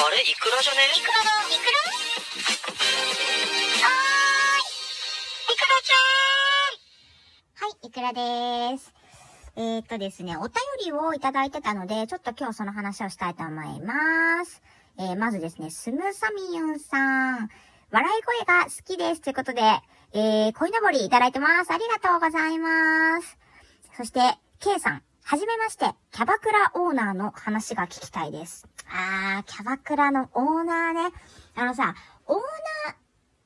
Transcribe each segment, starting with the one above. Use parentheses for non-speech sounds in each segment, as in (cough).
あれ？イクラじゃね？イクラだ、イクラはーい。イクラちゃんはい、イクラでーす。えー、っとですね、お便りをいただいてたので、ちょっと今日その話をしたいと思います。えー、まずですね、スムサミユンさん。笑い声が好きです。ということで、えー、恋のぼりいただいてます。ありがとうございます。そして、K さん。はじめまして、キャバクラオーナーの話が聞きたいです。あー、キャバクラのオーナーね。あのさ、オーナーっ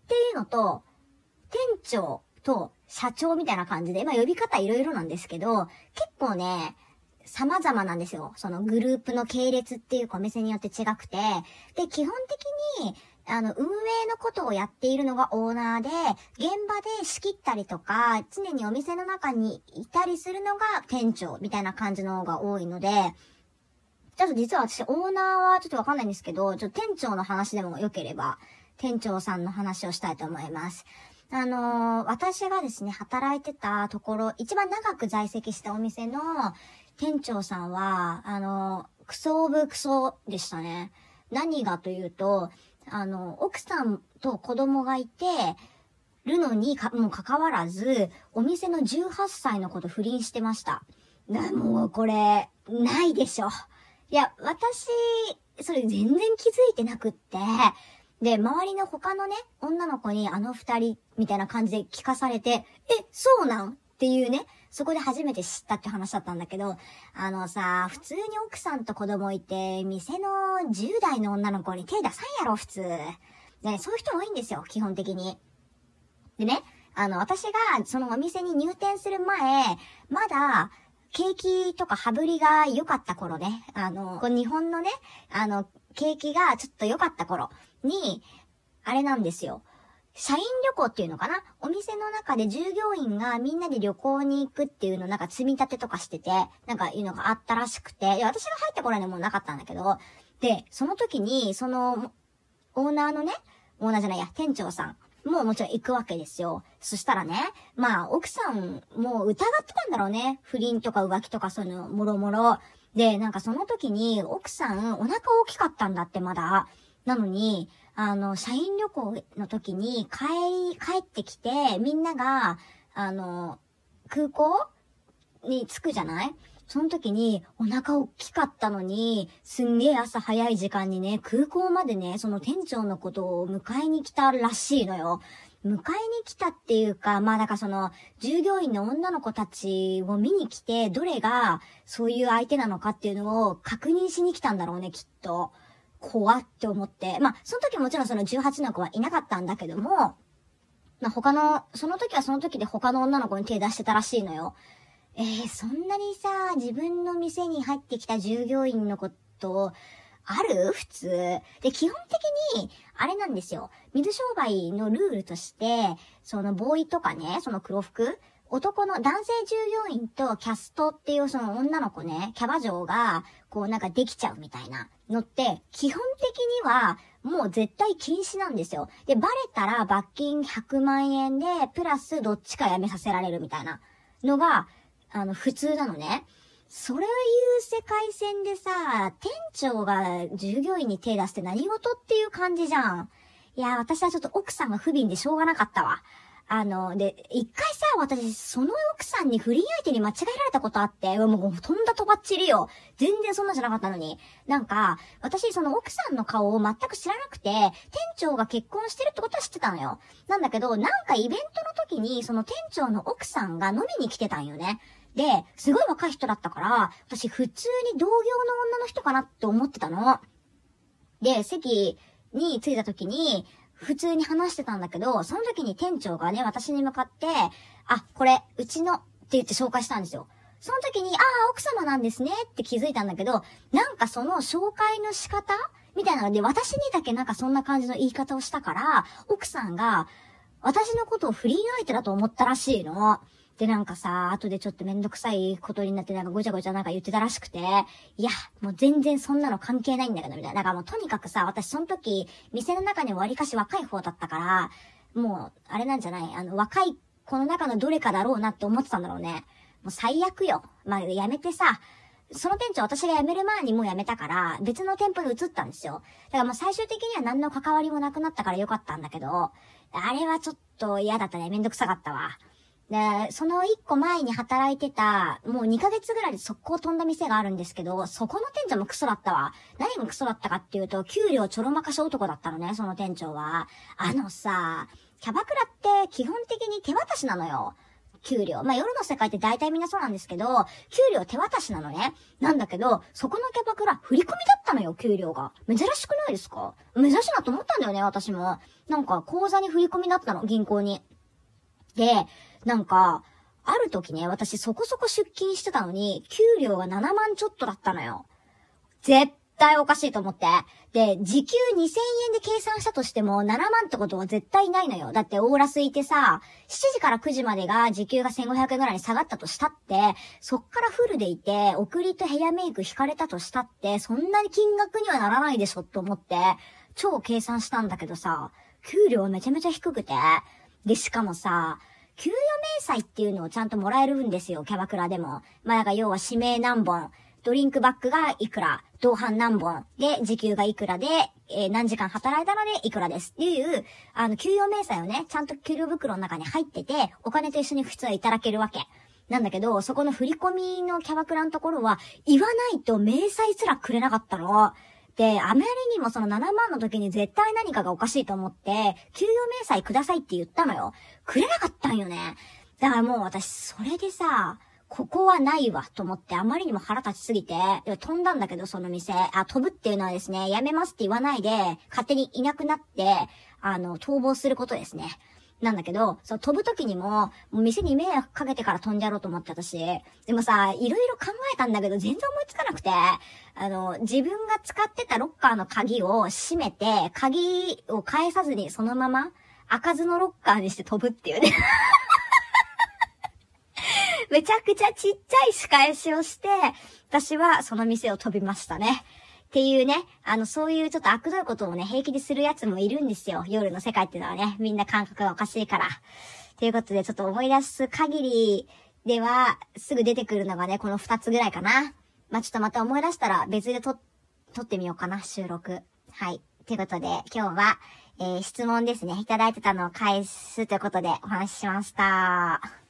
ていうのと、店長と社長みたいな感じで、まあ呼び方いろいろなんですけど、結構ね、様々なんですよ。そのグループの系列っていうかお店によって違くて。で、基本的に、あの、運営のことをやっているのがオーナーで、現場で仕切ったりとか、常にお店の中にいたりするのが店長みたいな感じの方が多いので、ちょっと実は私、オーナーはちょっとわかんないんですけど、ちょっと店長の話でも良ければ、店長さんの話をしたいと思います。あのー私がですね、働いてたところ、一番長く在籍したお店の店長さんは、あのークソオブクソでしたね。何がというと、あの、奥さんと子供がいて、るのにか、もう関わらず、お店の18歳の子と不倫してました。な、もうこれ、ないでしょ。いや、私、それ全然気づいてなくって、で、周りの他のね、女の子にあの二人、みたいな感じで聞かされて、え、そうなん？っていうね、そこで初めて知ったって話だったんだけど、あのさ、普通に奥さんと子供いて、店の10代の女の子に手出さんやろ、普通。ね、そういう人多いんですよ、基本的に。でね、あの、私がそのお店に入店する前、まだ、景気とか羽振りが良かった頃ね、あの、日本のね、あの、景気がちょっと良かった頃に、あれなんですよ。社員旅行っていうのかな？お店の中で従業員がみんなで旅行に行くっていうのなんか積み立てとかしてて、なんかいうのがあったらしくて、いや私が入った頃にはもうなかったんだけど、で、その時に、その、オーナーのね、オーナーじゃないや、店長さんももちろん行くわけですよ。そしたらね、まあ、奥さんも疑ってたんだろうね。不倫とか浮気とかそういうの、もろもろ。で、なんかその時に、奥さん、お腹大きかったんだって、まだ。なのに、あの、社員旅行の時に、帰り、帰ってきて、みんなが、あの、空港に着くじゃない？その時に、お腹大きかったのに、すんげえ朝早い時間にね、空港までね、その店長のことを迎えに来たらしいのよ。迎えに来たっていうか、まあだかその、従業員の女の子たちを見に来て、どれがそういう相手なのかっていうのを確認しに来たんだろうね、きっと。怖って思って。まあ、その時もちろんその18の子はいなかったんだけども、まあ他の、その時はその時で他の女の子に手出してたらしいのよ。えー、そんなにさ、自分の店に入ってきた従業員のこと、ある？普通。で、基本的に、あれなんですよ。水商売のルールとして、そのボーイとかね、その黒服、男の男性従業員とキャストっていうその女の子ね、キャバ嬢が、こうなんかできちゃうみたいなのって、基本的には、もう絶対禁止なんですよ。で、バレたら罰金100万円で、プラスどっちか辞めさせられるみたいなのが、あの、普通なのね。それを言う世界線でさ、店長が従業員に手出して何事っていう感じじゃん。いや、私はちょっと奥さんが不憫でしょうがなかったわ。あの、で、一回さ、私、その奥さんに不倫相手に間違えられたことあって、もうもうとんだとばっちりよ。全然そんなじゃなかったのに。なんか、私、その奥さんの顔を全く知らなくて、店長が結婚してるってことは知ってたのよ。なんだけど、なんかイベントの時に、その店長の奥さんが飲みに来てたんよね。で、すごい若い人だったから、私普通に同業の女の人かなって思ってたの。で、席に着いた時に、普通に話してたんだけど、その時に店長がね、私に向かって、あ、これ、うちの、って言って紹介したんですよ。その時に、ああ、奥様なんですねって気づいたんだけど、なんかその紹介の仕方みたいなので、私にだけなんかそんな感じの言い方をしたから、奥さんが、私のことを不倫相手だと思ったらしいの。で、なんかさ、後でちょっとめんどくさいことになってなんかごちゃごちゃなんか言ってたらしくて、いや、もう全然そんなの関係ないんだけど、みたいな。なんかもうとにかくさ、私その時、店の中にも割かし若い方だったから、もう、あれなんじゃないあの、若い子の中のどれかだろうなって思ってたんだろうね。もう最悪よ。まあ、やめてさ、その店長私が辞める前にもう辞めたから、別の店舗に移ったんですよ。だからもう最終的には何の関わりもなくなったからよかったんだけど、あれはちょっと嫌だったね。めんどくさかったわ。で、その一個前に働いてた、もう2ヶ月ぐらいで速攻飛んだ店があるんですけど、そこの店長もクソだったわ。何がクソだったかっていうと、給料ちょろまかし男だったのね、その店長は。あのさ、キャバクラって基本的に手渡しなのよ。給料。まあ、夜の世界って大体みんなそうなんですけど、給料手渡しなのね。なんだけど、そこのキャバクラ、振り込みだったのよ、給料が。珍しくないですか？珍しいなと思ったんだよね、私も。なんか、口座に振り込みだったの、銀行に。で、なんか、ある時ね、私そこそこ出勤してたのに、給料が7万ちょっとだったのよ。絶対おかしいと思って。で、時給2000円で計算したとしても7万ってことは絶対ないのよ。だってオーラスいてさ、7時から9時までが時給が1500円ぐらいに下がったとしたって、そっからフルでいて、送りとヘアメイク引かれたとしたって、そんなに金額にはならないでしょと思って、超計算したんだけどさ、給料めちゃめちゃ低くて、で、しかもさ、給与明細っていうのをちゃんともらえるんですよ、キャバクラでも。まあ、だから要は指名何本、ドリンクバッグがいくら、同伴何本で、時給がいくらで、えー、何時間働いたのでいくらですっていう、あの、給与明細をね、ちゃんと給料袋の中に入ってて、お金と一緒に普通はいただけるわけ。なんだけど、そこの振り込みのキャバクラのところは、言わないと明細すらくれなかったの。で、あまりにもその7万の時に絶対何かがおかしいと思って、給与明細くださいって言ったのよ。くれなかったんよね。だからもう私、それでさ、ここはないわ、と思って、あまりにも腹立ちすぎて、飛んだんだけど、その店。あ、飛ぶっていうのはですね、やめますって言わないで、勝手にいなくなって、あの、逃亡することですね。なんだけど、そう、飛ぶ時にも、もう店に迷惑かけてから飛んでやろうと思って私。でもさ、いろいろ考えたんだけど、全然思いつかなくて、あの、自分が使ってたロッカーの鍵を閉めて、鍵を返さずにそのまま、開かずのロッカーにして飛ぶっていうね (laughs) めちゃくちゃちっちゃい仕返しをして、私はその店を飛びましたね。っていうね、あの、そういうちょっと悪どいことをね、平気でするやつもいるんですよ。夜の世界っていうのはね、みんな感覚がおかしいから。ということで、ちょっと思い出す限りでは、すぐ出てくるのがね、この二つぐらいかな。ま、ちょっとまた思い出したら別で撮、撮ってみようかな、収録。はい。ということで、今日は、えー、質問ですね。いただいてたのを返すということでお話ししました。